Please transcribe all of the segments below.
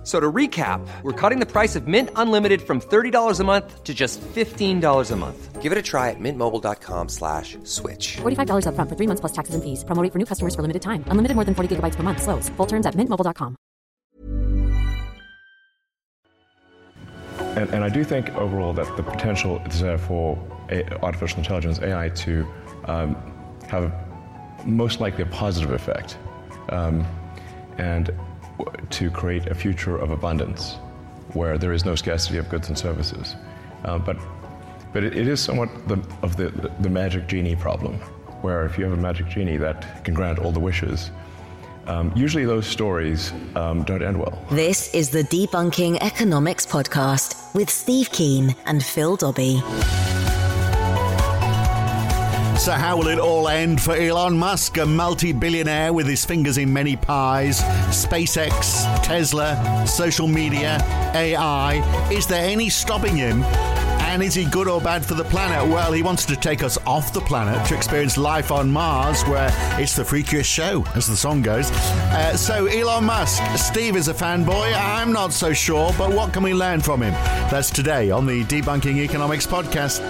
F- So to recap, we're cutting the price of Mint Unlimited from $30 a month to just $15 a month. Give it a try at mintmobile.com slash switch. $45 upfront for three months plus taxes and fees. Promo rate for new customers for limited time. Unlimited more than 40 gigabytes per month. Slows. Full terms at mintmobile.com. And, and I do think overall that the potential is there for artificial intelligence, AI, to um, have most likely a positive effect um, and w- to create a future of abundance where there is no scarcity of goods and services. Uh, but but it, it is somewhat the, of the, the, magic genie problem, where if you have a magic genie that can grant all the wishes, um, usually those stories um, don't end well. This is the Debunking Economics Podcast with Steve Keen and Phil Dobbie. So, how will it all end for Elon Musk, a multi billionaire with his fingers in many pies? SpaceX, Tesla, social media, AI. Is there any stopping him? And is he good or bad for the planet? Well, he wants to take us off the planet to experience life on Mars, where it's the freakiest show, as the song goes. Uh, so, Elon Musk, Steve is a fanboy. I'm not so sure, but what can we learn from him? That's today on the Debunking Economics podcast.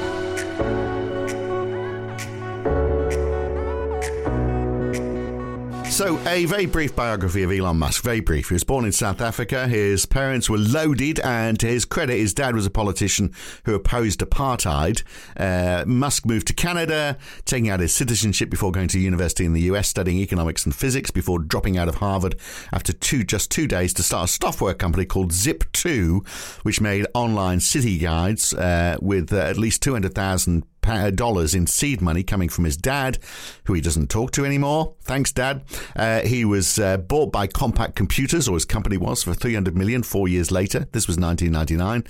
So, a very brief biography of Elon Musk. Very brief. He was born in South Africa. His parents were loaded, and to his credit, his dad was a politician who opposed apartheid. Uh, Musk moved to Canada, taking out his citizenship before going to university in the US, studying economics and physics before dropping out of Harvard after two just two days to start a software company called Zip2, which made online city guides uh, with uh, at least two hundred thousand pa- dollars in seed money coming from his dad, who he doesn't talk to anymore. Thanks, Dad. Uh, he was uh, bought by Compaq Computers, or his company was, for 300 million four years later. This was 1999.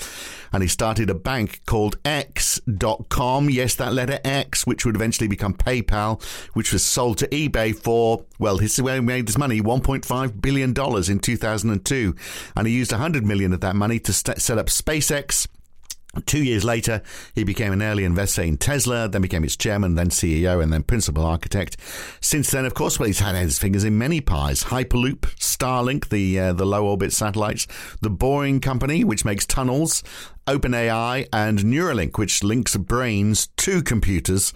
And he started a bank called X.com. Yes, that letter X, which would eventually become PayPal, which was sold to eBay for, well, this is where he made his money, $1.5 billion in 2002. And he used 100 million of that money to st- set up SpaceX. Two years later, he became an early investor in Tesla, then became its chairman, then CEO, and then principal architect. Since then, of course, well, he's had his fingers in many pies: Hyperloop, Starlink, the uh, the low orbit satellites, the Boring Company, which makes tunnels, OpenAI, and Neuralink, which links brains to computers.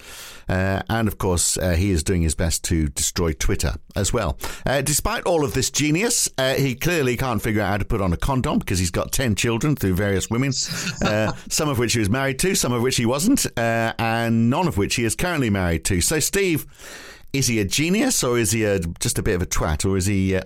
Uh, and of course, uh, he is doing his best to destroy Twitter as well. Uh, despite all of this genius, uh, he clearly can't figure out how to put on a condom because he's got 10 children through various women, uh, some of which he was married to, some of which he wasn't, uh, and none of which he is currently married to. So, Steve. Is he a genius or is he a, just a bit of a twat or is he? Uh,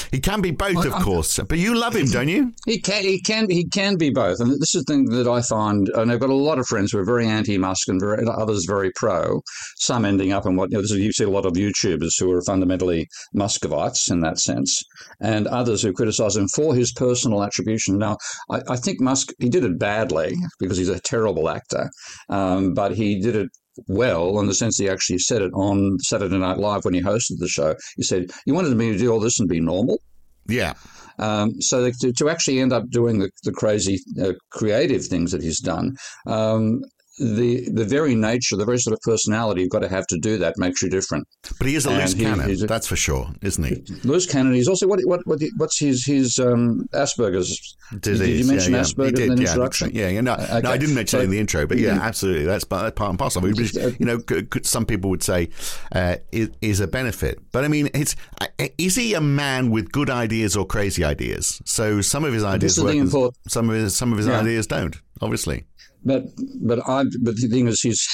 he can be both, of course. But you love him, don't you? He can, he can, he can be both, and this is the thing that I find. And I've got a lot of friends who are very anti-Musk and very, others very pro. Some ending up in what you know. This is, you see a lot of YouTubers who are fundamentally Muscovites in that sense, and others who criticise him for his personal attribution. Now, I, I think Musk he did it badly because he's a terrible actor, um, but he did it well in the sense he actually said it on Saturday Night Live when he hosted the show. He said, "You wanted me to do all this and be normal." Yeah. Um, so to, to actually end up doing the, the crazy uh, creative things that he's done, um, the the very nature, the very sort of personality you've got to have to do that makes you different. But he is a And loose he- cannon, a- that's for sure, isn't he? Loose cannon. He's also what what, what what's his his um, Asperger's Disease. Did you mention yeah, yeah. Asperger's did, in the yeah, introduction? Yeah, yeah. No, no, I didn't mention it in the intro, but yeah, absolutely. That's part, part and parcel. of it, you know, could, some people would say uh, is, is a benefit. But I mean, it's uh, is he a man with good ideas or crazy ideas? So some of his ideas work, the and import- some of his some of his ideas don't. Obviously, But but I but the thing is he's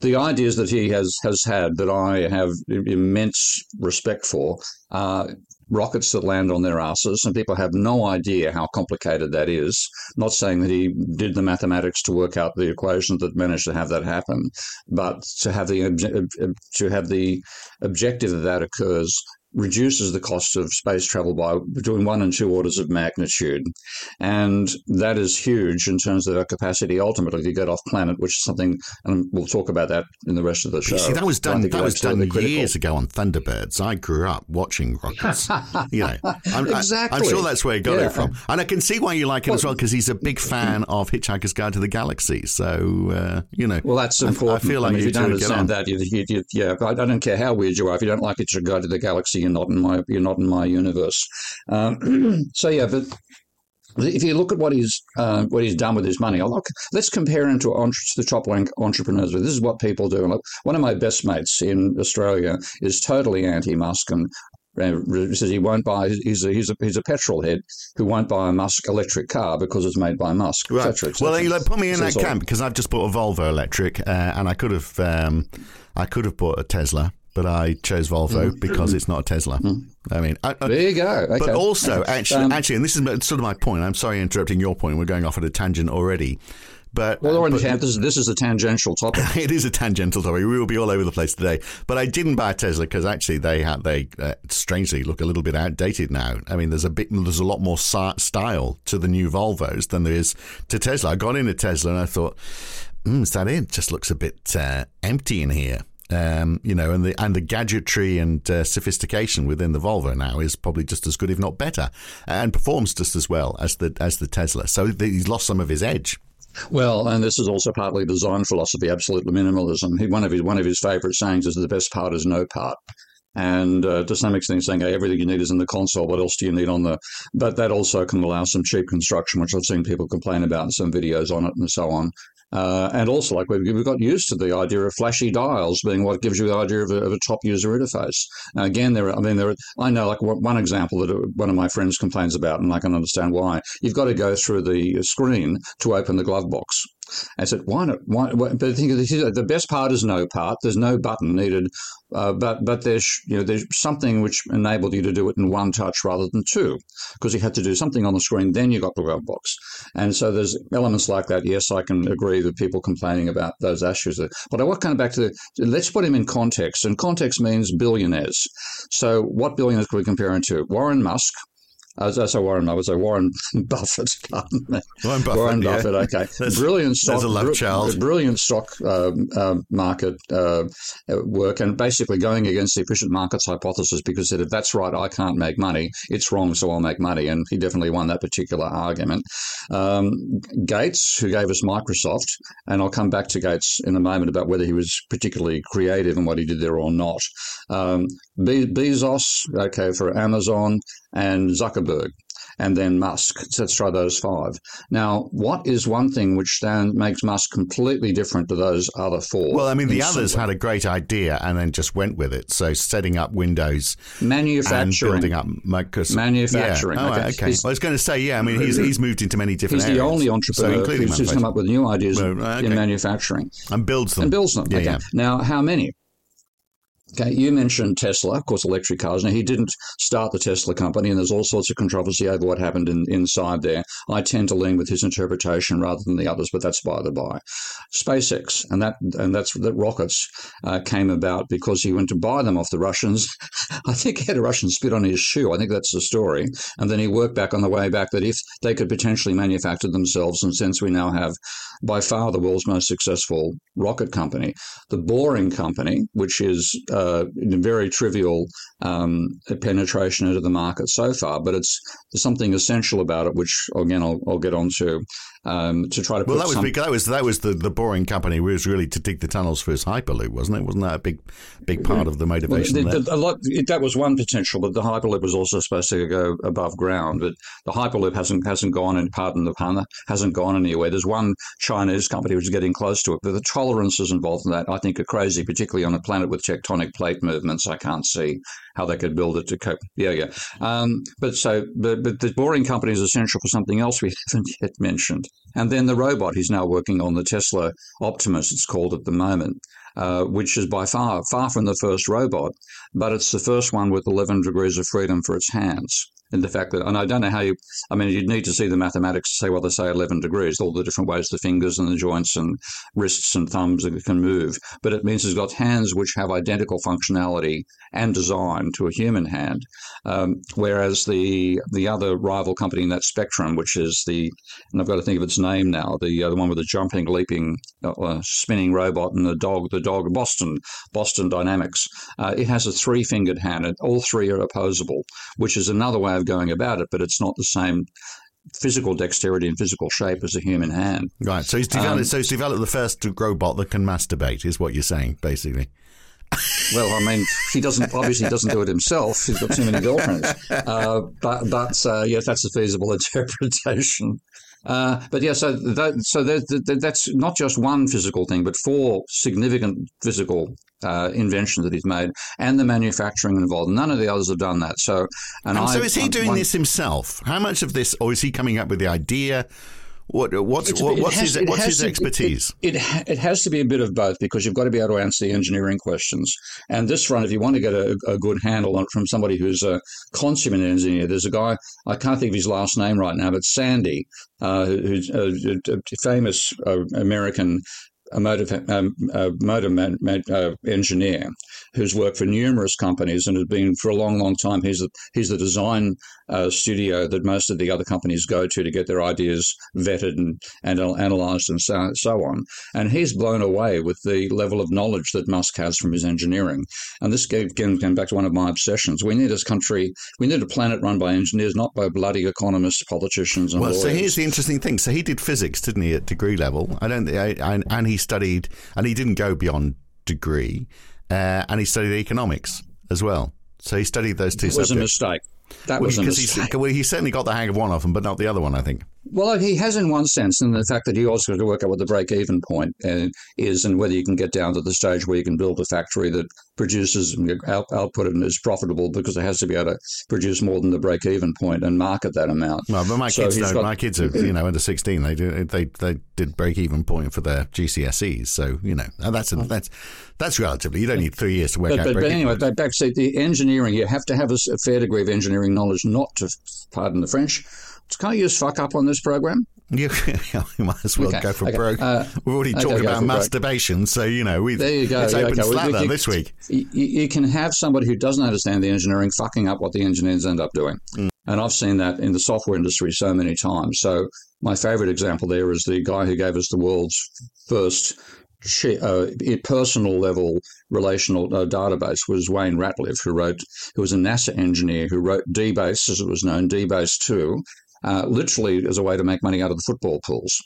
the ideas that he has has had that I have immense respect for are rockets that land on their asses, and people have no idea how complicated that is. Not saying that he did the mathematics to work out the equations that managed to have that happen, but to have the to have the objective that that occurs reduces the cost of space travel by between one and two orders of magnitude. And that is huge in terms of our capacity ultimately to get off planet, which is something, and we'll talk about that in the rest of the show. See, that was done. That was done years ago on Thunderbirds. I grew up watching rockets. you know, I'm, I- I'm sure that's where he got Yeah. it from, and I can see why you like it as well because he's a big fan of Hitchhiker's Guide to the Galaxy. So uh, you know, Well, that's important. I, feel like mean, if you, you don't two get on. understand that, you, you, you, yeah, I, I don't care how weird you are. If you don't like it, you go to the galaxy. You're not in my, you're not in my universe. Um, so yeah, but if you look at what he's uh, what he's done with his money, I'll look, let's compare him to, entre- to the top rank entrepreneurs. This is what people do. Look, one of my best mates in Australia is totally anti-Musk and. Says he won't buy. He's a, he's a he's a petrol head who won't buy a Musk electric car because it's made by Musk. et cetera, et Well, cetera. you like, put me in So that camp because I've just bought a Volvo electric, uh, and I could have, um, I could have bought a Tesla, but I chose Volvo because it's not a Tesla. I mean, I, I-. There you go. But also, actually, Um, actually, and this is sort of my point. I'm sorry interrupting your point. We're going off at a tangent already. But Well, Lauren but- this is, this is a tangential topic. it is a tangential topic. We will be all over the place today. But I didn't buy a Tesla because actually they have they uh, strangely look a little bit outdated now. I mean, there's a bit there's a lot more style to the new Volvos than there is to Tesla. I got in a Tesla and I thought, mm, is that it? Just looks a bit uh, empty in here. Um, you know, and the and the gadgetry and uh, sophistication within the Volvo now is probably just as good, if not better, and performs just as well as the as the Tesla. So he's lost some of his edge. Well, and this is also partly design philosophy, absolute minimalism. He, one of his one of his favourite sayings is the best part is no part. And uh, to some extent, saying hey, everything you need is in the console. What else do you need on the? But that also can allow some cheap construction, which I've seen people complain about, and some videos on it, and so on. Uh, and also, like we've, we've got used to the idea of flashy dials being what gives you the idea of a, of a top user interface. Now, again, there, are, I mean, there. Are, I know, like one one example that one of my friends complains about, and I can understand why. You've got to go through the screen to open the glove box. I said, why not? Why, but the best part is no part. There's no button needed, uh, but but there's you know there's something which enabled you to do it in one touch rather than two, because you had to do something on the screen, then you got the glove box. And so there's elements like that. Yes, I can agree that people complaining about those issues. But I want to come back to the, let's put him in context, and context means billionaires. So what billionaires could we compare him to? Warren Musk. I was, I say Warren, I was say Warren Buffett. Warren Buffett, Warren yeah. Okay, brilliant stock. there's a love br- child. Brilliant stock um, um, market uh, work, and basically going against the efficient markets hypothesis because he said if that's right, I can't make money. It's wrong, so I'll make money, and he definitely won that particular argument. Um, Gates, who gave us Microsoft, and I'll come back to Gates in a moment about whether he was particularly creative in what he did there or not. Um, Be- Bezos, okay, for Amazon, and Zuckerberg and then Musk. So let's try those five. Now, what is one thing which stand, makes Musk completely different to those other four? Well, I mean, the others had a great idea and then just went with it. So setting up Windows and manufacturing. building up Microsoft. Manufacturing, Yeah. Oh, okay. okay. He's- I was going to say, yeah. I mean, he's he's moved into many different. He's the areas. only so entrepreneur including who's, who's come up with new ideas Well, okay. in manufacturing and builds them and builds them. Yeah, okay. yeah. Now, how many? Okay, you mentioned Tesla, of course, electric cars. Now, he didn't start the Tesla company, and there's all sorts of controversy over what happened in, inside there. I tend to lean with his interpretation rather than the others, but that's by the by. SpaceX, and that and that's that rockets uh, came about because he went to buy them off the Russians. I think he had a Russian spit on his shoe. I think that's the story. And then he worked back on the way back that if they could potentially manufacture themselves, and since we now have by far the world's most successful rocket company, the Boring Company, which is uh, a very trivial um, penetration into the market so far, but it's something essential about it, which again I'll, I'll get onto um, to try to Well, that was some, big, that was that was the, the boring company was really to dig the tunnels for his hyperloop, wasn't it? Wasn't that a big big part of the Well, motivation? the- there? the- a lot, it, that was one potential, but the Hyperloop was also supposed to go above ground. But the Hyperloop hasn't hasn't gone, and pardon the pun, hasn't gone anywhere. There's one Chinese company which is getting close to it, but the tolerances involved in that, I think, are crazy, particularly on a planet with tectonic plate movements. I can't see how they could build it to cope. Yeah, yeah. Um, but so, but, but the Boring Company is essential for something else we haven't yet mentioned. And then the robot, he's now working on the Tesla Optimus, it's called at the moment, uh, which is by far, far from the first robot, but it's the first one with 11 degrees of freedom for its hands. In the fact that, and I don't know how you, I mean, you'd need to see the mathematics to say, well, they say 11 degrees, all the different ways the fingers and the joints and wrists and thumbs can move. But it means it's got hands which have identical functionality and design to a human hand. Um, whereas the the other rival company in that spectrum, which is the, and I've got to think of its name now, the, uh, the one with the jumping, leaping, uh, uh spinning robot and the dog, the dog, Boston, Boston Dynamics, uh, it has a three fingered hand and all three are opposable, which is another way of going about it, but it's not the same physical dexterity and physical shape as a human hand. Right. So he's developed. Um, so he's developed the first robot that can masturbate. Is what you're saying, basically. well, I mean, he doesn't obviously doesn't do it himself. He's got too many girlfriends. Uh, but but uh, yes, that's a feasible interpretation. Uh, but yeah, so so that, that's not just one physical thing, but four significant physical uh, inventions that he's made, and the manufacturing involved. None of the others have done that. So, and, and so is he doing one, this himself? How much of this, or is he coming up with the idea? What, what's what, what's has, his, what's his to, expertise? It, it, it, has to be a bit of both because you've got to be able to answer the engineering questions. And this front, if you want to get a, a good handle on it from somebody who's a consummate engineer, there's a guy, I can't think of his last name right now, but Sandy, uh, who's a, a famous uh, American a motor, um, a motor man, man, uh, engineer who's worked for numerous companies and has been for a long, long time. He's a, he's the design uh, studio that most of the other companies go to to get their ideas vetted and, and analysed and so, so on. And he's blown away with the level of knowledge that Musk has from his engineering. And this again came back to one of my obsessions. We need this country, we need a planet run by engineers, not by bloody economists, politicians, and well, lawyers. so here's the interesting thing. So he did physics, didn't he, at degree level? I don't, I, I, and he studied, and he didn't go beyond degree, uh, and he studied economics as well. So he studied those two it was subjects. a mistake. That was a mistake. well, he certainly got the hang of one of them, but not the other one, I think. Well, he has in one sense, and the fact that he also has to work out what the break-even point uh, is, and whether you can get down to the stage where you can build a factory that produces out, output and is profitable, because it has to be able to produce more than the break-even point and market that amount. Well, but my so kids don't. Got, my kids are, you know, under sixteen. They do. They they did break-even point for their GCSEs. So you know, that's a, oh. that's that's relatively. You don't need three years to work but, out. But, but anyway, back, back to the engineering. You have to have a fair degree of engineering knowledge, not to pardon the French can I use fuck up on this program? You, you might as well okay, go for okay. broke. Uh, We've already okay, talked about masturbation, broke. so you know we there you go. It's open slather we, this week. You, you, can have somebody who doesn't understand the engineering fucking up what the engineers end up doing, mm. and I've seen that in the software industry so many times. So my favorite example there is the guy who gave us the world's first uh, personal level relational uh, database was Wayne Ratliff, who wrote, who was a NASA engineer who wrote DBase, as it was known, DBase 2, uh, literally as a way to make money out of the football pools.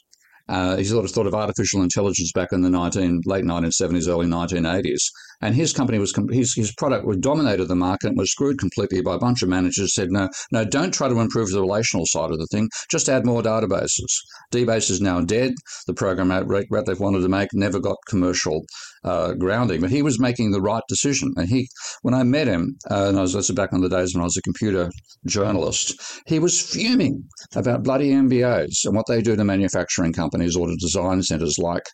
Uh, he sort of thought of artificial intelligence back in the 19, late 1970s, early 1980s. And his company was, his, his product was dominated the market and was screwed completely by a bunch of managers said, no, no, don't try to improve the relational side of the thing. Just add more databases. DBase is now dead. The program Ratliff wanted to make never got commercial uh, grounding, but he was making the right decision. And he, when I met him, uh, and I was, that's back in the days when I was a computer journalist, he was fuming about bloody MBAs and what they do to manufacturing companies or to design centers like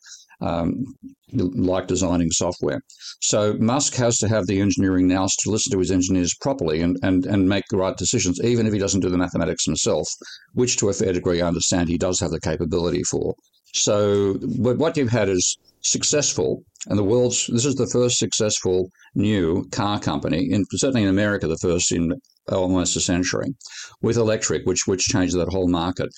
um, like designing software. So Musk has to have the engineering now to listen to his engineers properly and, and, and make the right decisions, even if he doesn't do the mathematics himself, which to a fair degree I understand he does have the capability for. So what you've had is successful, and the world's this is the first successful new car company, in, certainly in America, the first in almost a century, with electric, which which changed that whole market.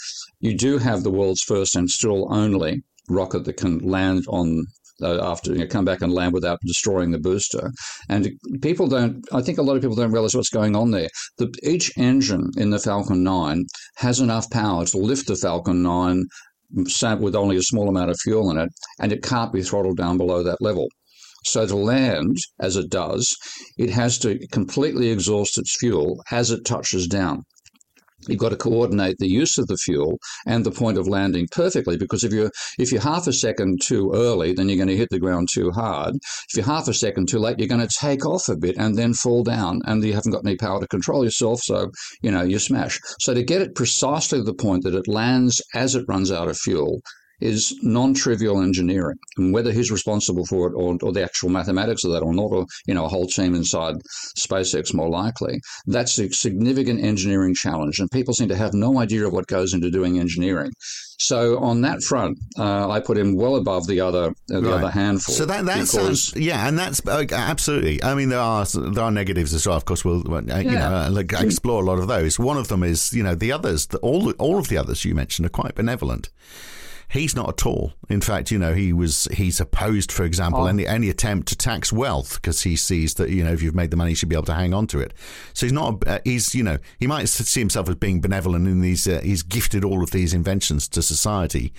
You do have the world's first and still only rocket that can land on uh, after you know, come back and land without destroying the booster. And people don't. I think a lot of people don't realize what's going on there. The, each engine in the Falcon 9 has enough power to lift the Falcon 9 with only a small amount of fuel in it, and it can't be throttled down below that level. So to land, as it does, it has to completely exhaust its fuel as it touches down you've got to coordinate the use of the fuel and the point of landing perfectly because if you're if you're half a second too early then you're going to hit the ground too hard. If you're half a second too late you're going to take off a bit and then fall down and you haven't got any power to control yourself so you know you smash so to get it precisely to the point that it lands as it runs out of fuel is non-trivial engineering, and whether he's responsible for it or, or the actual mathematics of that or not, or you know a whole team inside SpaceX more likely, that's a significant engineering challenge, and people seem to have no idea of what goes into doing engineering. So on that front, uh, I put him well above the other uh, the Right. other handful. So that that because- sounds yeah, and that's uh, absolutely. I mean, there are there are negatives as well. Of course, we'll uh, you know uh, like, explore a lot of those. One of them is you know the others. The, all all of the others you mentioned are quite benevolent. He's not at all. In fact, you know, he was he's opposed, for example, Oh. any any attempt to tax wealth because he sees that you know if you've made the money, you should be able to hang on to it. So he's not. Uh, he's you know he might see himself as being benevolent in these. Uh, he's gifted all of these inventions to society.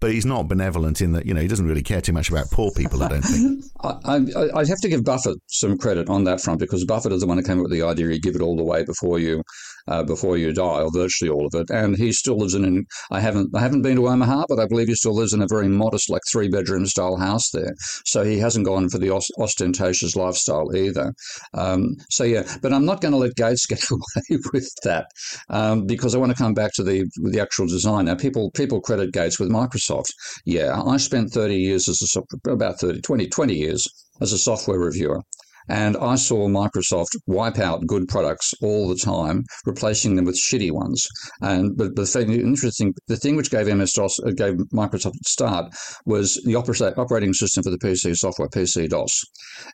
But he's not benevolent in that, you know, he doesn't really care too much about poor people, I don't think. I, I, I'd have to give Buffett some credit on that front because Buffett is the one who came up with the idea you give it all away before you uh, before you die, or virtually all of it. And he still lives in an I haven't I haven't been to Omaha, but I believe he still lives in a very modest, like three bedroom style house there. So he hasn't gone for the ostentatious lifestyle either. Um, so yeah, but I'm not going to let Gates get away with that um, because I want to come back to the the actual design. Now, people people credit Gates with Microsoft. Yeah, I spent 30 years as a about 30, 20, 20 years as a software reviewer. And I saw Microsoft wipe out good products all the time, replacing them with shitty ones. And but the thing interesting, the thing which gave MS DOS, uh, gave Microsoft its start, was the opera- operating system for the PC software, PC DOS.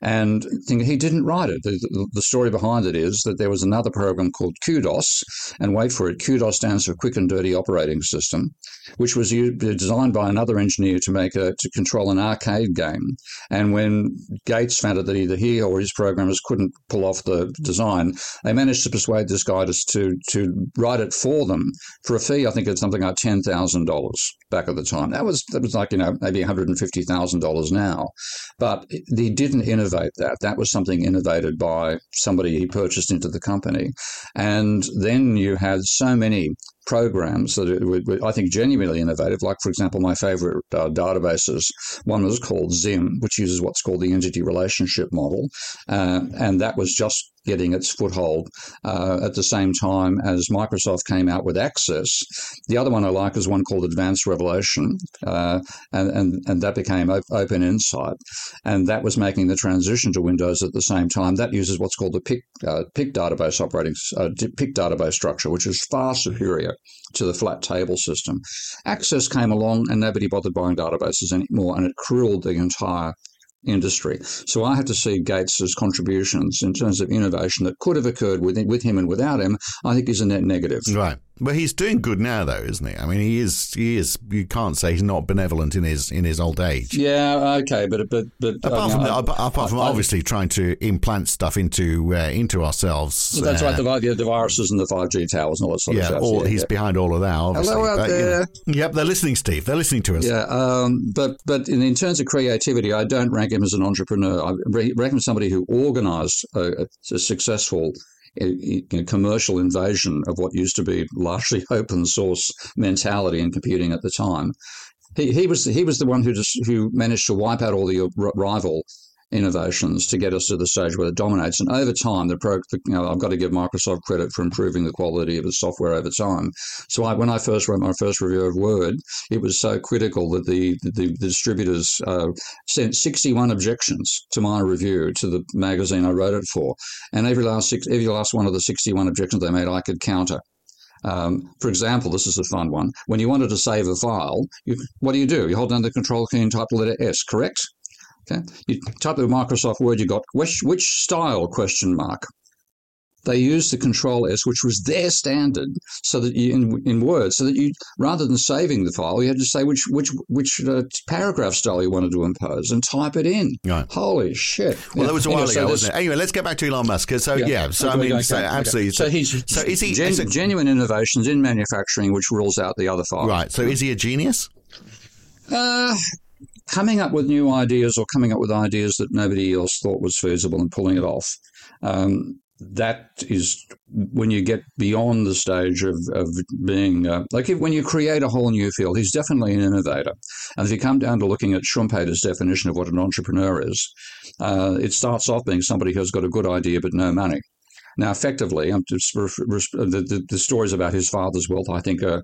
And thing, he didn't write it. The, the, the story behind it is that there was another program called QDOS, and wait for it, QDOS stands for Quick and Dirty Operating System, which was designed by another engineer to make a to control an arcade game. And when Gates found out that either he or his programmers couldn't pull off the design, they managed to persuade this guy to to, to write it for them for a fee. I think it's something like ten thousand dollars back at the time. That was that was like you know maybe one hundred and fifty thousand dollars now, but he didn't innovate that. That was something innovated by somebody he purchased into the company, and then you had so many programs that I think genuinely innovative. Like, for example, my favorite uh, databases. One was called Zim, which uses what's called the entity relationship model, uh, and that was just getting its foothold uh, at the same time as Microsoft came out with Access. The other one I like is one called Advanced Revelation, uh, and, and and that became op- Open Insight, and that was making the transition to Windows at the same time. That uses what's called the Pick uh, Pick database operating uh, Pick database structure, which is far superior to the flat table system. Access came along, and nobody bothered buying databases anymore, and it crueled the entire industry. So I have to see Gates's contributions in terms of innovation that could have occurred with with him and without him. I think is a net negative. Right. Well, he's doing good now, though, isn't he? I mean, he is. He is. You can't say he's not benevolent in his in his old age. Yeah, okay, but but but Apart I from mean, the, I- apart apart from I- obviously trying to implant stuff into uh, into ourselves. That's uh, right. The, the viruses and the five G towers and all that sort Yeah, of stuff. all, yeah, he's yeah. behind all of that. Obviously. Hello out But, you know- there. yep, they're listening, Steve. They're listening to us. Yeah, um, but but in, in terms of creativity, I don't rank him as an entrepreneur. I re- rank him as somebody who organised a, a, a successful uh, you commercial invasion of what used to be largely open source mentality in computing at the time. He, he was he was the one who just who managed to wipe out all the uh, rival innovations to get us to the stage where it dominates. And over time, the pro, you know, I've got to give Microsoft credit for improving the quality of its software over time. So I, when I first wrote my first review of Word, it was so critical that the the, the distributors uh, sent 61 objections to my review to the magazine I wrote it for, and every last six, every last one of the 61 objections they made, I could counter. Um, for example, this is a fun one. When you wanted to save a file, you, what do you do? You hold down the control key and type the letter S, correct? Okay. You type the Microsoft Word, you got which, which style question mark. They used the Control S, which was their standard, so that you in, in Word, so that you rather than saving the file, you had to say which which which uh, paragraph style you wanted to impose and type it in. Right. Holy shit! Well, Yeah. that was a while Anyway, ago, there's- wasn't it? Anyway, let's get back to Elon Musk. So yeah, so I mean, okay, so okay. absolutely. So he's so is he gen- is it- genuine innovations in manufacturing, which rules out the other five. right? So is he a genius? Uh, coming up with new ideas or coming up with ideas that nobody else thought was feasible and pulling it off. Um, that is when you get beyond the stage of, of being uh, like if, when you create a whole new field. He's definitely an innovator, and if you come down to looking at Schumpeter's definition of what an entrepreneur is, uh, it starts off being somebody who's got a good idea but no money. Now, effectively, I'm just the, the, the stories about his father's wealth, I think, are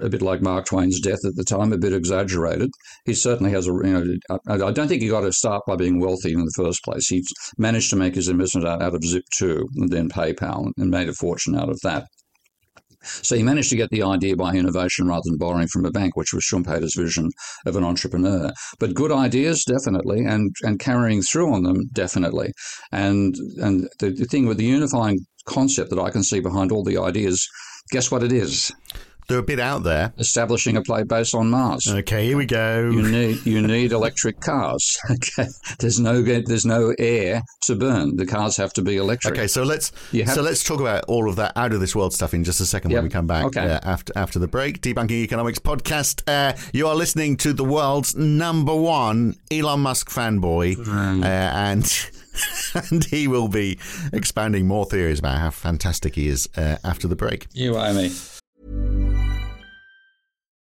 a bit like Mark Twain's death at the time, a bit exaggerated. He certainly has a, you know, I, don't think he got to start by being wealthy in the first place. He managed to make his investment out, out of Zip2 and then PayPal and made a fortune out of that. So he managed to get the idea by innovation rather than borrowing from a bank, which was Schumpeter's vision of an entrepreneur. But good ideas, definitely, and, and carrying through on them, definitely. And and the, the thing with the unifying concept that I can see behind all the ideas, guess what it is? They're a bit out there. Establishing a play base on Mars. Okay, here we go. You need you need electric cars. Okay, there's no there's no air to burn. The cars have to be electric. Okay, so let's so let's talk about all of that out of this world stuff in just a second yep. when we come back. Okay. Uh, after after the break, debunking economics podcast. Uh, you are listening to the world's number one Elon Musk fanboy, mm. uh, and. and he will be expounding more theories about how fantastic he is uh, after the break. You are me.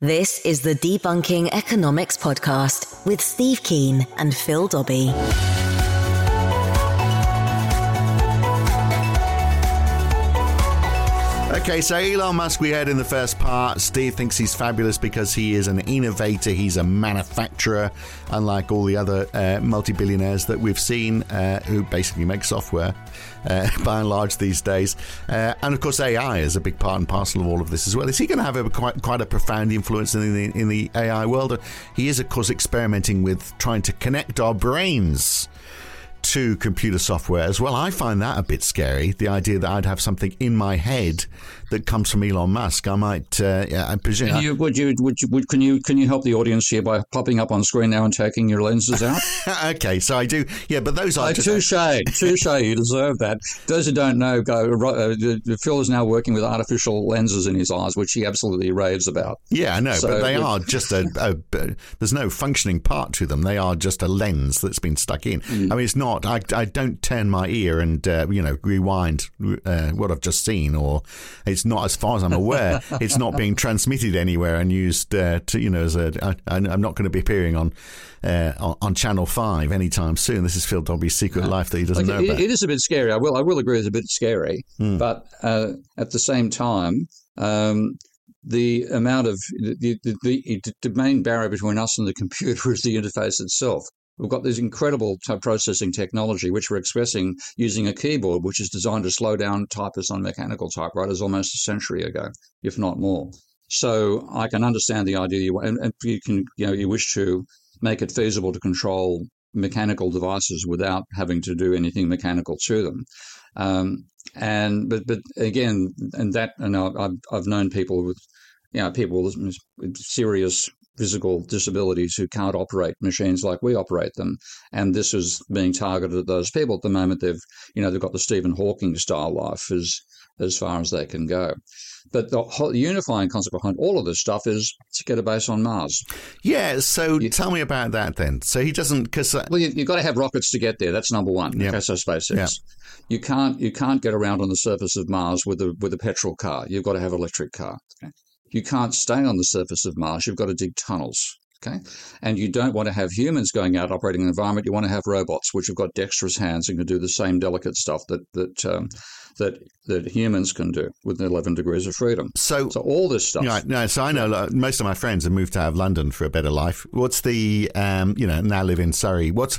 This is the Debunking Economics Podcast with Steve Keen and Phil Dobbie. Okay, so Elon Musk, we heard in the first part. Steve thinks he's fabulous because he is an innovator, he's a manufacturer, unlike all the other uh, multi billionaires that we've seen uh, who basically make software uh, by and large these days. Uh, and of course, AI is a big part and parcel of all of this as well. Is he going to have a, quite, quite a profound influence in the, in the AI world? He is, of course, experimenting with trying to connect our brains to computer software as well. I find that a bit scary. The idea that I'd have something in my head that comes from Elon Musk. I might, uh, I presume. You, would you, would you, would, can you, can you help the audience here by popping up on screen now and taking your lenses out? okay, so I do, yeah, but those are oh, touche, touche. You deserve that. Those who don't know, go. Uh, Phil is now working with artificial lenses in his eyes, which he absolutely raves about. Yeah, I know, so, but they are just a, a, a, There's no functioning part to them. They are just a lens that's been stuck in. Mm. I mean, it's not. I, I don't turn my ear and uh, you know rewind uh, what I've just seen, or it's not, as far as I'm aware, it's not being transmitted anywhere and used uh, to, you know, as a. I, I'm not going to be appearing on, uh, on, on Channel Five anytime soon. This is Phil Dobbie's secret no. life that he doesn't like, know it, about. It is a bit scary. I will, I will agree, it's a bit scary, mm. but uh, at the same time. Um, the amount of the, the, the, the main barrier between us and the computer is the interface itself. We've got this incredible processing technology, which we're expressing using a keyboard, which is designed to slow down typists on mechanical typewriters almost a century ago, if not more. So I can understand the idea, you, and, and you can, you know, you wish to make it feasible to control mechanical devices without having to do anything mechanical to them. Um, and but but again, and that, and I've I've known people with, you know, people with serious physical disabilities who can't operate machines like we operate them. And this is being targeted at those people at the moment. They've, you know, they've got the Stephen Hawking style life as as far as they can go. But the whole unifying concept behind all of this stuff is to get a base on Mars. Yeah. So you, tell me about that then. So he doesn't because uh, well, you, have got to have rockets to get there. That's number one. Yep. Okay, so SpaceX. Yep. You can't you can't get around on the surface of Mars with a with a petrol car. You've got to have an electric car. Okay? You can't stay on the surface of Mars. You've got to dig tunnels. Okay. And you don't want to have humans going out operating an environment. You want to have robots, which have got dexterous hands and can do the same delicate stuff that that um, that that humans can do with 11 degrees of freedom. So, so all this stuff. Right. No, so I know most of my friends have moved out of London for a better life. What's the um, you know now live in Surrey? What's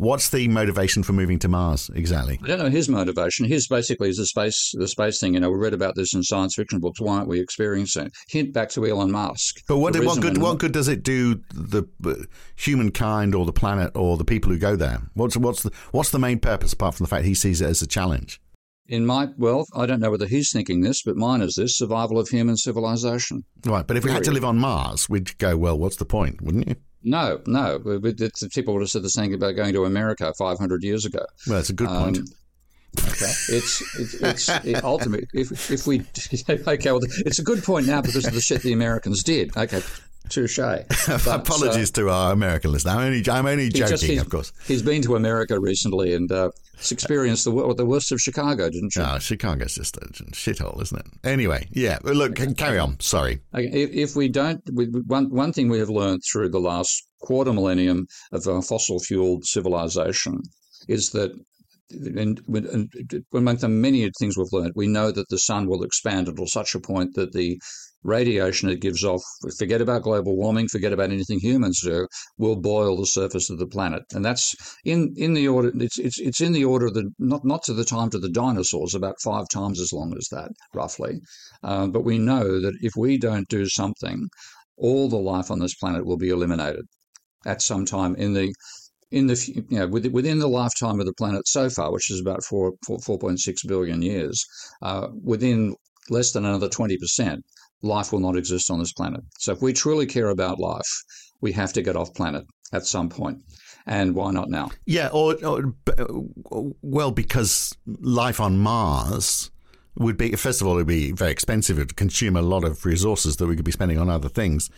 What's the motivation for moving to Mars exactly? I don't know his motivation. His basically is the space the space thing. You know, we read about this in science fiction books. Why aren't we experiencing it? Hint back to Elon Musk. But what, what good what good does it do the uh, humankind or the planet or the people who go there? What's what's the what's the main purpose apart from the fact he sees it as a challenge? In my well, I don't know whether he's thinking this, but mine is this: survival of human civilization. Right, but if we had to live on Mars, we'd go, well, what's the point, wouldn't you? No, no. but- but it's- People would have said the same about going to America 500 years ago. Well, that's a good point. Um, Okay, it's it's, it's it, ultimately if if we okay, well, it's a good point now because of the shit the Americans did. Okay, But, uh, Apologies to our American listener. I'm only, I'm only joking, just- of course. He's been to America recently and uh, experienced the the worst of Chicago, didn't you? Oh, Chicago's just a shithole, isn't it? Anyway, yeah. Look, carry on. Sorry. Okay, If, if we don't, we, one one thing we have learned through the last quarter millennium of our fossil fueled civilization is that. And, and among the many things we've learned, we know that the sun will expand until such a point that the radiation it gives off, forget about global warming, forget about anything humans do, will boil the surface of the planet. And that's in, in the order, it's, it's, it's in the order of the, not, not to the time to the dinosaurs, about five times as long as that, roughly. Um, but we know that if we don't do something, all the life on this planet will be eliminated at some time in the in the you know within, the lifetime of the planet so far, which is about four four point six billion years, uh, within less than another twenty percent, life will not exist on this planet. So if we truly care about life, we have to get off planet at some point. And why not now? Yeah, or, or well, because life on Mars would be first of all, it would be very expensive. It would consume a lot of resources that we could be spending on other things,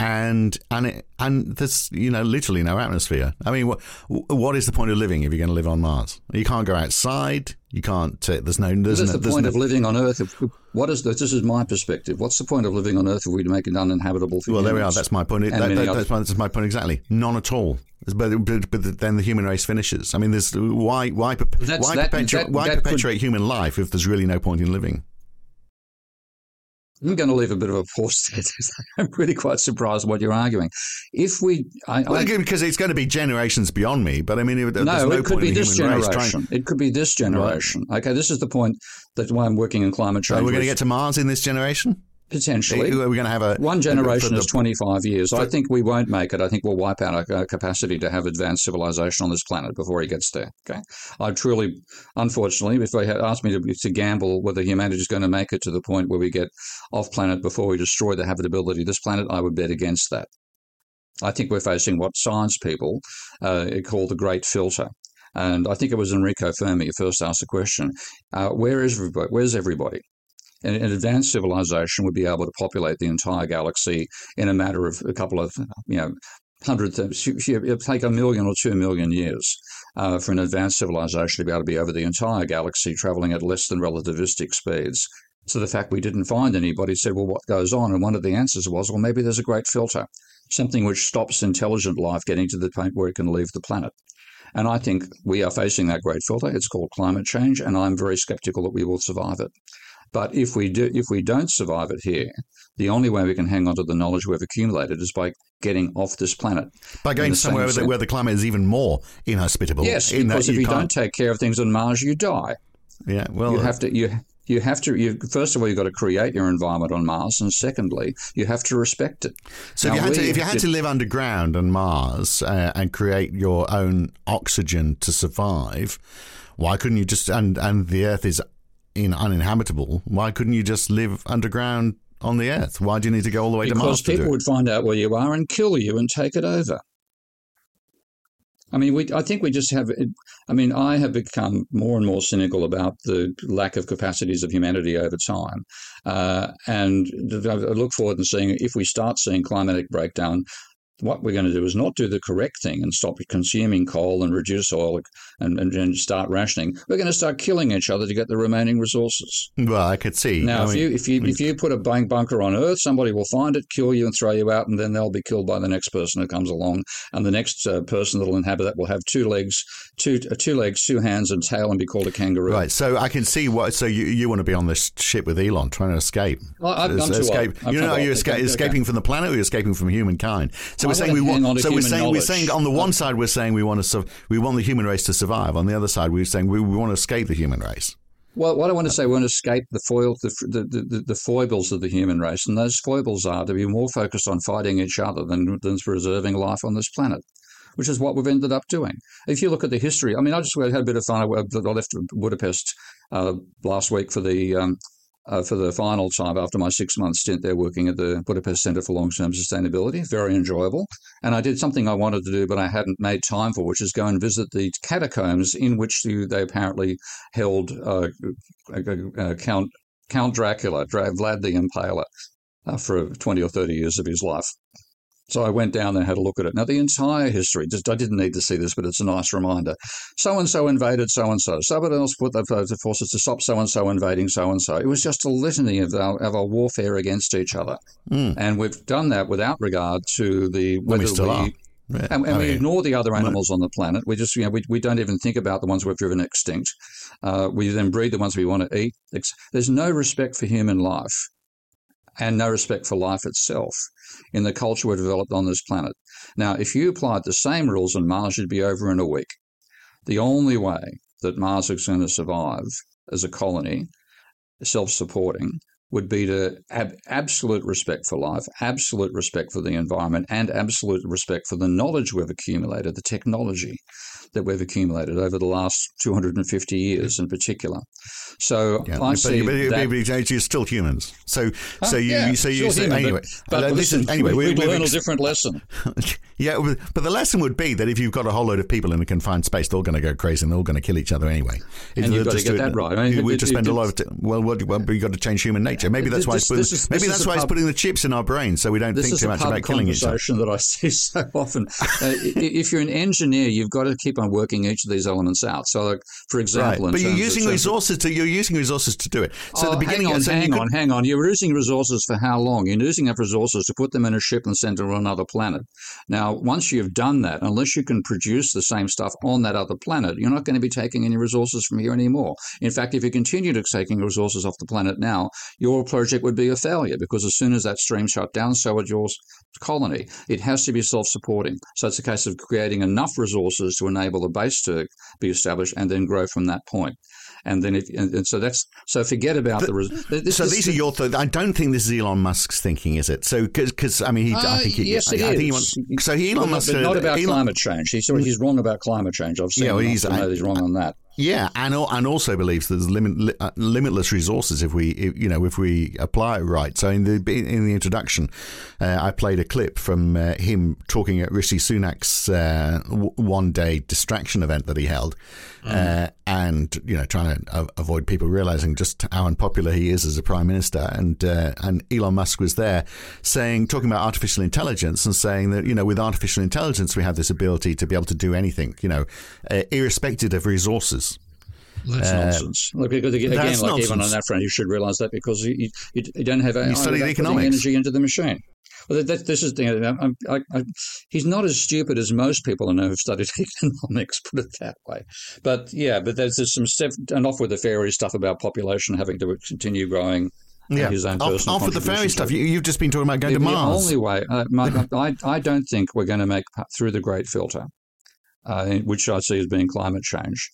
and and it, and there's you know literally no atmosphere. I mean, what what is the point of living if you're going to live on Mars? You can't go outside. You can't. Uh, there's no. There's What is no, the point no- of living on Earth? If, what is the, this is my perspective. What's the point of living on Earth if we make it uninhabitable for Well, there we are. That's my point. That- that- that's, my, that's my point exactly. None at all. But, but, but then the human race finishes. I mean, there's why why why perpetuate that- why that could- perpetuate human life if there's really no point in living? I'm going to leave a bit of a pause there. I'm really quite surprised what you're arguing. If we, I, Well, I, because it's going to be generations beyond me. But I mean, there's no, no it could be this generation. trying. It could be this generation. Okay, this is the point. That's why I'm working in climate change. we're going to get to Mars in this generation. Potentially. We're going to have a One generation is 25 years. I think we won't make it. I think we'll wipe out our capacity to have advanced civilization on this planet before he gets there. Okay. I truly, unfortunately, if they had asked me to, to gamble whether humanity is going to make it to the point where we get off planet before we destroy the habitability of this planet, I would bet against that. I think we're facing what science people uh, call the great filter. And I think it was Enrico Fermi who first asked the question, uh, where is everybody? Where's everybody? An, an advanced civilization would be able to populate the entire galaxy in a matter of a couple of, you know, hundred. It'll take a million or two million years uh, for an advanced civilization to be able to be over the entire galaxy, traveling at less than relativistic speeds. So the fact we didn't find anybody said, well, what goes on? And one of the answers was, well, maybe there's a great filter, something which stops intelligent life getting to the point where it can leave the planet. And I think we are facing that great filter. It's called climate change, and I'm very skeptical that we will survive it. But if we do, if we don't survive it here, the only way we can hang on to the knowledge we've accumulated is by getting off this planet. by going somewhere where the, where the climate is even more inhospitable. Yes, in that because if you, can't- don't take care of things on Mars, you die. yeah, well, you have to you you have to you first of all you've got to create your environment on Mars, and secondly you have to respect it. So Now, if you had to, if you had to live underground on Mars uh, and create your own oxygen to survive, why couldn't you just and and the Earth is in uninhabitable? Why couldn't you just live underground on the Earth? Why do you need to go all the way to Mars because people would find out where you are and kill you and take it over. I mean, we. I think we just have. I mean, I have become more and more cynical about the lack of capacities of humanity over time, uh, and I look forward to seeing if we start seeing climatic breakdown. What we're going to do is not do the correct thing and stop consuming coal and reduce oil and, and, and start rationing. We're going to start killing each other to get the remaining resources. Well, I could see. Now, I if mean, you if you if you put a bank bunker on Earth, somebody will find it, kill you, and throw you out, and then they'll be killed by the next person who comes along, and the next uh, person that'll inhabit that will have two legs, two uh, two legs, two hands, and tail, and be called a kangaroo. Right, so I can see what. So you, you want to be on this ship with Elon, trying to escape? Well, I'm- I'm too escape. old. I'm You know, are you esca- Okay, okay. escaping from the planet, or are you escaping from humankind? So we're saying we want. So we're saying knowledge. we're saying on the one side we're saying we want to we want the human race to survive. On the other side we're saying we, we want to escape the human race. Well, what I want to say, we want to escape the, foil, the, the, the, the, foibles of the human race, and those foibles are to be more focused on fighting each other than, than preserving life on this planet which is what we've ended up doing. If you look at the history, I mean, I just had a bit of fun. I left Budapest uh, last week for the um, uh, for the final time after my six month stint there working at the Budapest Centre for Long Term Sustainability. Very enjoyable. And I did something I wanted to do, but I hadn't made time for, which is go and visit the catacombs in which they apparently held uh, uh, Count, Count Dracula, Vlad the Impaler, uh, for 20 or 30 years of his life. So I went down there and had a look at it. Now, the entire history, just I didn't need to see this, but it's a nice reminder. So and so invaded so and so. Someone else put the forces to stop so and so invading so and so. It was just a litany of our, of our warfare against each other. Mm. And we've done that without regard to the whether we. we yeah, and, and we ignore the other animals on the planet. We just, you know, we, we don't even think about the ones we've driven extinct. Uh, we then breed the ones we want to eat. There's no respect for human life and no respect for life itself in the culture we developed on this planet. Now, if you applied the same rules on Mars, you'd be over in a week. The only way that Mars is going to survive as a colony, self supporting, would be to have absolute respect for life, absolute respect for the environment, and absolute respect for the knowledge we've accumulated, the technology that we've accumulated over the last 250 years in particular. So yeah, I but, see but, that, but you're still humans. So huh? so you, yeah, so you say, human, anyway. But, but listen, listen, anyway, we, we learn ex- a different lesson. yeah, but the lesson would be that if you've got a whole load of people in a confined space, they're all going to go crazy and they're all going to kill each other anyway. And you've got to get that right. I mean, we just spend a lot of t- well, well, we've got to change human nature. Maybe that's why this, putting, is, maybe that's why it's putting the chips in our brains so we don't think too much about killing each other. This is a that I see so often. Uh, if you're an engineer, you've got to keep on working each of these elements out. So, for example, but you're using resources to you're using resources to do it. So oh, the beginning, hang on, so hang could, on, hang on. You're using resources for how long? You're using up resources to put them in a ship and send them to another planet. Now, once you've done that, unless you can produce the same stuff on that other planet, you're not going to be taking any resources from here anymore. In fact, if you continue to taking resources off the planet now, your project would be a failure because as soon as that stream shut down, so would your colony. It has to be self-supporting. So it's a case of creating enough resources to enable the base to be established and then grow from that point and then if and, and so that's so forget about the. the this, so this, these are your. Th- I don't think this is Elon Musk's thinking, is it? So because I mean, he, uh, I think he, yes, I, it I is. think he wants, so he Elon Musk, not about Elon, climate change. He's he's wrong about climate change. I've seen. Yeah, well, he's, I, he's wrong on that. Yeah, and and also believes there's limit, uh, limitless resources if we if, you know if we apply it right. So in the in the introduction, uh, I played a clip from uh, him talking at Rishi Sunak's uh, one day distraction event that he held, mm. and you know trying to avoid people realizing just how unpopular he is as a prime minister. And uh, and Elon Musk was there saying talking about artificial intelligence and saying that you know with artificial intelligence we have this ability to be able to do anything you know irrespective of resources. That's uh, nonsense. Look, because again, like nonsense. even on that front, you should realise that because you, you, you don't have you studied economics. energy into the machine. Well, that, this is the. I, I, I, he's not as stupid as most people I know who've studied economics. Put it that way. But yeah, but there's, there's some stuff, and off with the fairy stuff about population having to continue growing. Yeah, his own off, off with the fairy stuff. You, have just been talking about going the, to Mars. The only way, uh, my, I, I don't think we're going to make through the Great Filter, uh, which I see as being climate change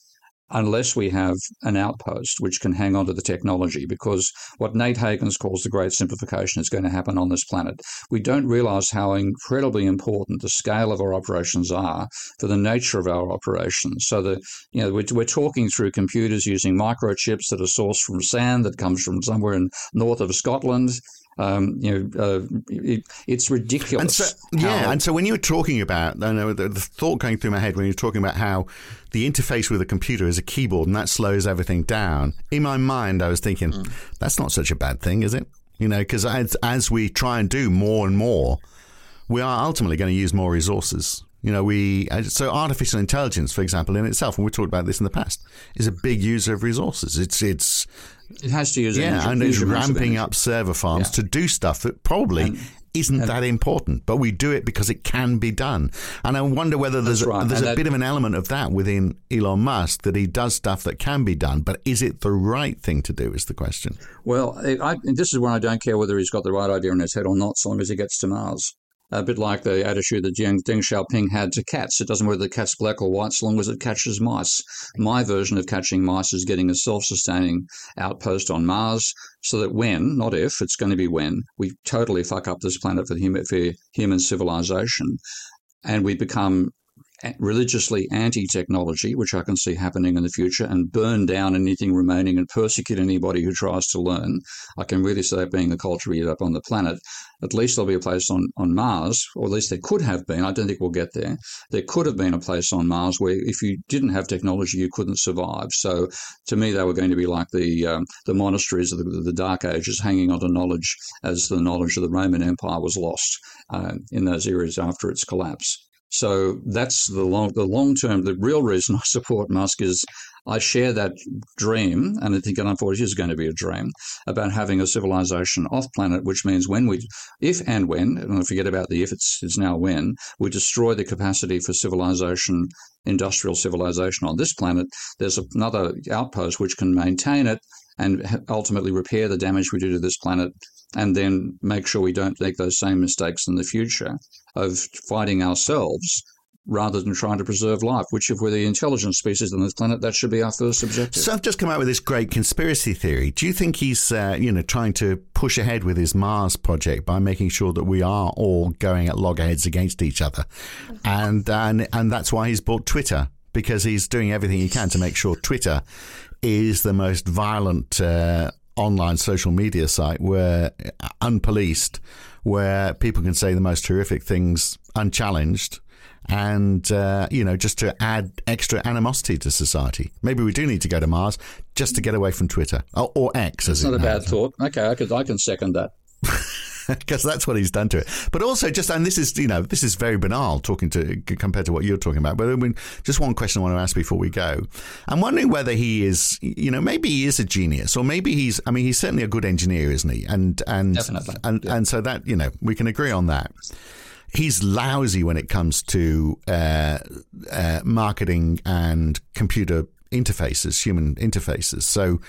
unless we have an outpost which can hang on to the technology, because what Nate Hagens calls the great simplification is going to happen on this planet. We don't realize how incredibly important the scale of our operations are for the nature of our operations. So that, you know, we're, we're talking through computers using microchips that are sourced from sand that comes from somewhere in north of Scotland. Um, you know, uh, it, it's ridiculous. And so, yeah, and so when you were talking about, I know the, the, thought going through my head when you were talking about how the interface with a computer is a keyboard and that slows everything down. In my mind, I was thinking mm. that's not such a bad thing, is it? You know, because as, as we try and do more and more, we are ultimately going to use more resources. You know, we uh, so artificial intelligence, for example, in itself, and we talked about this in the past, is a big user of resources. It's it's it has to use yeah, and it's ramping up server farms yeah. to do stuff that probably and, isn't and, that important, but we do it because it can be done. And I wonder whether there's a, right. there's and a that, bit of an element of that within Elon Musk that he does stuff that can be done, but is it the right thing to do? Is the question. Well, I, this is when I don't care whether he's got the right idea in his head or not, so long as he gets to Mars. A bit like the attitude that Deng Xiaoping had to cats. It doesn't matter whether the cat's black or white, as long as it catches mice. My version of catching mice is getting a self-sustaining outpost on Mars, so that when, not if, it's going to be when, we totally fuck up this planet for human, for human civilization, and we become religiously anti technology, which I can see happening in the future, and burn down anything remaining and persecute anybody who tries to learn. I can really see that being the culture we up on the planet. At least there'll be a place on, on Mars, or at least there could have been. I don't think we'll get there. There could have been a place on Mars where if you didn't have technology, you couldn't survive. So to me, they were going to be like the um, the monasteries of the, the, Dark Ages, hanging on to knowledge as the knowledge of the Roman Empire was lost uh, in those eras after its collapse. So that's the long, the long term. The real reason I support Musk is I share that dream, and I think it unfortunately is going to be a dream about having a civilization off planet, which means when we, if and when, and forget about the if, it's, it's now when, we destroy the capacity for civilization, industrial civilization on this planet, there's another outpost which can maintain it and ultimately repair the damage we do to this planet and then make sure we don't make those same mistakes in the future of fighting ourselves rather than trying to preserve life, which if we're the intelligent species on this planet, that should be our first objective. So I've just come out with this great conspiracy theory. Do you think he's, uh, you know, trying to push ahead with his Mars project by making sure that we are all going at loggerheads against each other, and and and that's why he's bought Twitter because he's doing everything he can to make sure Twitter is the most violent uh, online social media site where unpoliced, where people can say the most horrific things unchallenged. And, uh, you know, just to add extra animosity to society. Maybe we do need to go to Mars just to get away from Twitter or, or X. It's not a bad thought. Okay, I, could, I can second that. because that's what he's done to it. But also, just and this is you know this is very banal talking to compared to what you're talking about. But I mean, just one question I want to ask before we go. I'm wondering whether he is you know maybe he is a genius or maybe he's I mean he's certainly a good engineer, isn't he? And and Definitely. and yeah. and so that you know we can agree on that. He's lousy when it comes to uh, uh, marketing and computer interfaces, human interfaces. So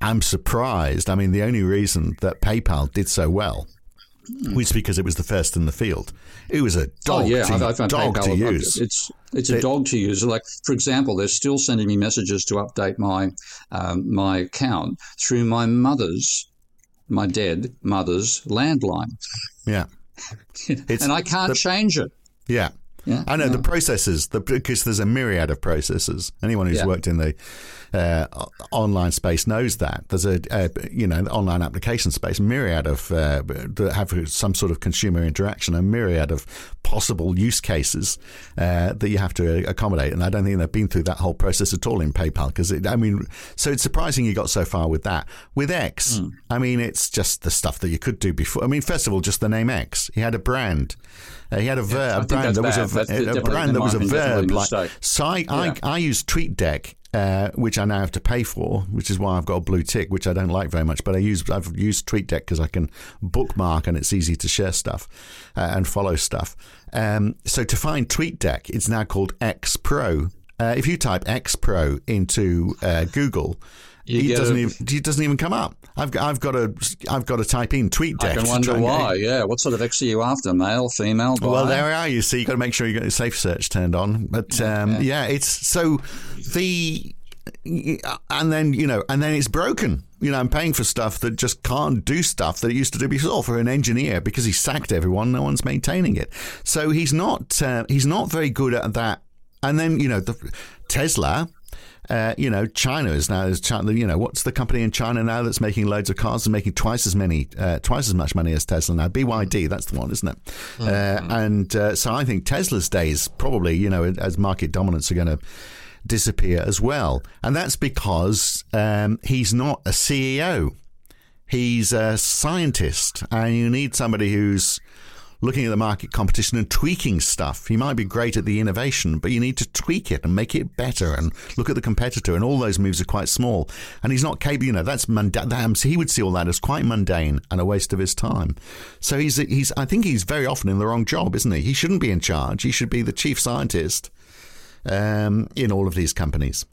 I'm surprised. I mean, the only reason that PayPal did so well Hmm. was because it was the first in the field. It was a dog, oh, yeah. to, I've, I've dog to use. It's it's a it, dog to use. Like for example, they're still sending me messages to update my um, my account through my mother's, my dead mother's landline. Yeah, and I can't the, change it. Yeah. Yeah, I know the processes the, because there's a myriad of processes. Anyone who's yeah. worked in the uh, online space knows that there's a, a, you know online application space myriad of uh, that have some sort of consumer interaction, a myriad of possible use cases uh, that you have to accommodate. And I don't think they've been through that whole process at all in PayPal because I mean, so it's surprising you got so far with that. With X, mm. I mean, it's just the stuff that you could do before. I mean, first of all, just the name X. He had a brand. Uh, he had a, ver- a brand that was a, a, a brand that was a verb. Like, so I, yeah. I, I use TweetDeck uh, which I now have to pay for, which is why I've got a blue tick, which I don't like very much. But I use I've used TweetDeck because I can bookmark and it's easy to share stuff uh, and follow stuff. Um, so to find TweetDeck, it's now called X Pro. Uh, if you type X Pro into uh, It doesn't, even, it doesn't even come up. I've got, I've got to I've got to type in tweet deck. I can wonder why. Yeah, what sort of X are you after? Male, female? Bi? Well, there we are. You see, you got to make sure you got your safe search turned on. But um, yeah. yeah, it's so the and then you know, and then it's broken. You know, I'm paying for stuff that just can't do stuff that it used to do before for an engineer because he sacked everyone. No one's maintaining it, so he's not uh, he's not very good at that. And then you know, the Tesla uh, you know, China is now, you know, what's the company in China now that's making loads of cars and making twice as many, uh, twice as much money as Tesla now? BYD, that's the one, isn't it? Mm-hmm. Uh, and uh, so I think Tesla's days probably, you know, as market dominance are going to disappear as well. And that's because um, he's not a CEO. He's a scientist, and you need somebody who's looking at the market competition and tweaking stuff. He might be great at the innovation, but you need to tweak it and make it better and look at the competitor. And all those moves are quite small. And he's not capable, you know, that's mundane. He would see all that as quite mundane and a waste of his time. So he's, he's, I think he's very often in the wrong job, isn't he? He shouldn't be in charge. He should be the chief scientist um, in all of these companies.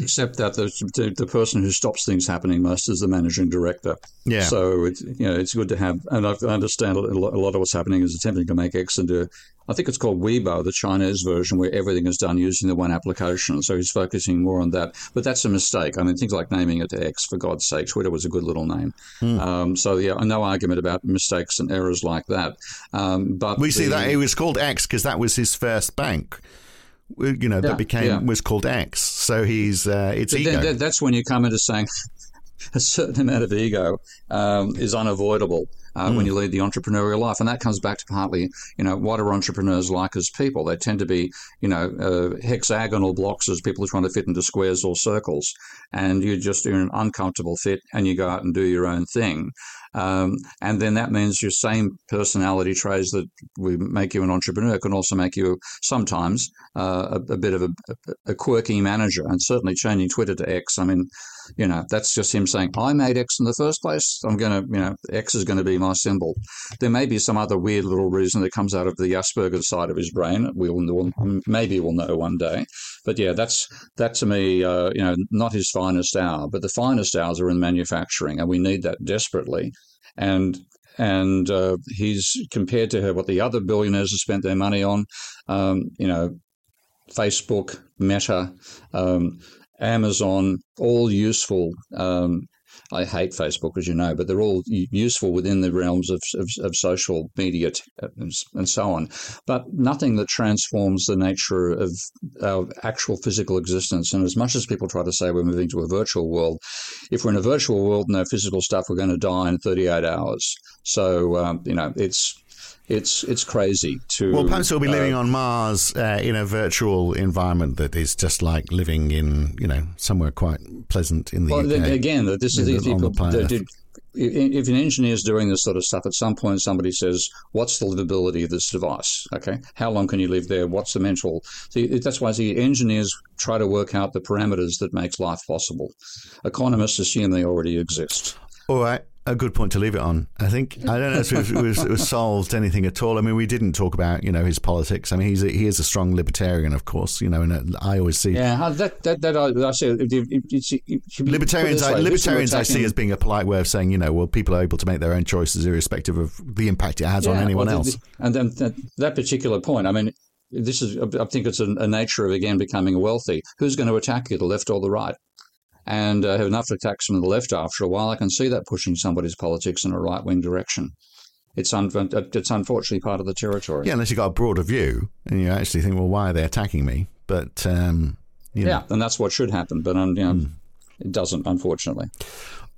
Except that the, the, the person who stops things happening most is the managing director. Yeah. So it's you know it's good to have, and I understand a lot, of what's happening is attempting to make X into, I think it's called Weibo, the Chinese version, where everything is done using the one application. So he's focusing more on that, but that's a mistake. I mean, things like naming it X, for God's sake, Twitter was a good little name. Hmm. Um, so yeah, no argument about mistakes and errors like that. Um, but We see the- that it was called X because that was his first bank. You know, Yeah, that became yeah. was called X. So he's uh, it's But ego. that- that's when you come into saying a certain amount of ego um, is unavoidable uh, when you lead the entrepreneurial life, and that comes back to partly, you know, what are entrepreneurs like as people? They tend to be, you know, uh, hexagonal blocks as people are trying to fit into squares or circles, and you just you're in an uncomfortable fit, and you go out and do your own thing. Um, and then that means your same personality traits that we make you an entrepreneur can also make you sometimes uh, a, a bit of a, a quirky manager. And certainly changing Twitter to X, I mean, you know, that's just him saying, I made X in the first place. I'm going to, you know, X is going to be my symbol. There may be some other weird little reason that comes out of the Asperger side of his brain. We'll, we'll maybe we'll know one day. But yeah, that's that to me, uh, you know, not his finest hour. But the finest hours are in manufacturing, and we need that desperately. And and uh, he's compared to her what the other billionaires have spent their money on. Um, you know, Facebook, Meta, um, Amazon, all useful. Um, I hate Facebook, as you know, but they're all useful within the realms of, of, of social media t- and and so on. But nothing that transforms the nature of our actual physical existence. And as much as people try to say we're moving to a virtual world, if we're in a virtual world, no physical stuff, we're going to die in 38 hours. So, um, you know, it's. It's it's crazy to. well, perhaps we'll be uh, living on Mars uh, in a virtual environment that is just like living in, you know, somewhere quite pleasant in the Well, UK. then again, this is the the- the people. did- If an engineer is doing this sort of stuff, at some point somebody says, "What's the livability of this device? Okay, how long can you live there? What's the mental?" See, that's why the engineers try to work out the parameters that makes life possible. Economists assume they already exist. All right. A good point to leave it on. I think I don't know if we've, we've, we've solved anything at all. I mean, we didn't talk about you know his politics. I mean, he's a, he is a strong libertarian, of course. You know, and uh, I always see Yeah, that that that I, I if, if, libertarians. I, it libertarians I see as being a polite way of saying you know, well, people are able to make their own choices irrespective of the impact it has on anyone well, else. th- And then that, that particular point, I mean, this is, I think it's a, a nature of, again, becoming wealthy. Who's going to attack you, the left or the right? And uh, have enough attacks from the left after a while. I can see that pushing somebody's politics in a right wing direction. It's, un- it's unfortunately part of the territory. Yeah, unless you've got a broader view and you actually think, well, why are they attacking me? But um, you know. Yeah, and that's what should happen, but um, you know, it doesn't, unfortunately.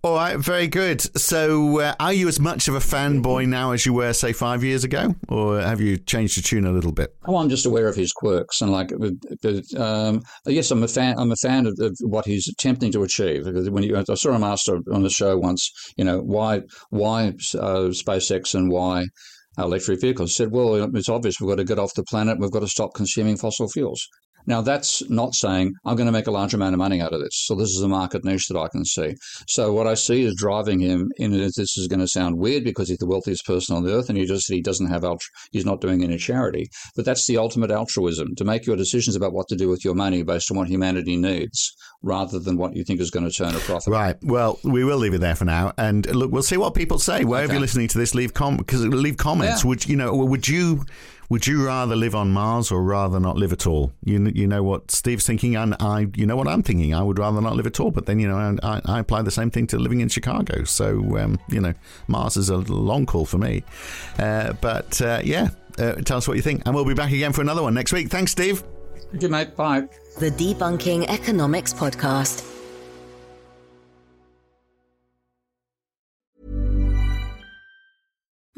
All right, very good. So, uh, are you as much of a fanboy now as you were, say, five years ago, or have you changed your tune a little bit? Oh, I'm just aware of his quirks, and like, um, yes, I'm a fan. I'm a fan of, of what he's attempting to achieve. When you, I saw him asked on the show once, you know, why, why uh, SpaceX and why electric vehicles? Said, well, it's obvious. We've got to get off the planet. We've got to stop consuming fossil fuels. Now, that's not saying I'm going to make a large amount of money out of this. So, this is a market niche that I can see. So, what I see is driving him in this is going to sound weird because he's the wealthiest person on the earth and he just he doesn't have ultra, he's not doing any charity. But that's the ultimate altruism to make your decisions about what to do with your money based on what humanity needs rather than what you think is going to turn a profit. Right. Well, we will leave it there for now, and look, we'll see what people say. Wherever Okay. you're listening to this, leave com because leave comments. Yeah. Would you know? Would you? Would you rather live on Mars or rather not live at all? You you know what Steve's thinking, and I you know what I'm thinking. I would rather not live at all. But then you know I, I apply the same thing to living in Chicago. So um, you know Mars is a long call for me. Uh, but uh, yeah, uh, tell us what you think, and we'll be back again for another one next week. Thanks, Steve. Thank you, mate. Bye. The Debunking Economics Podcast.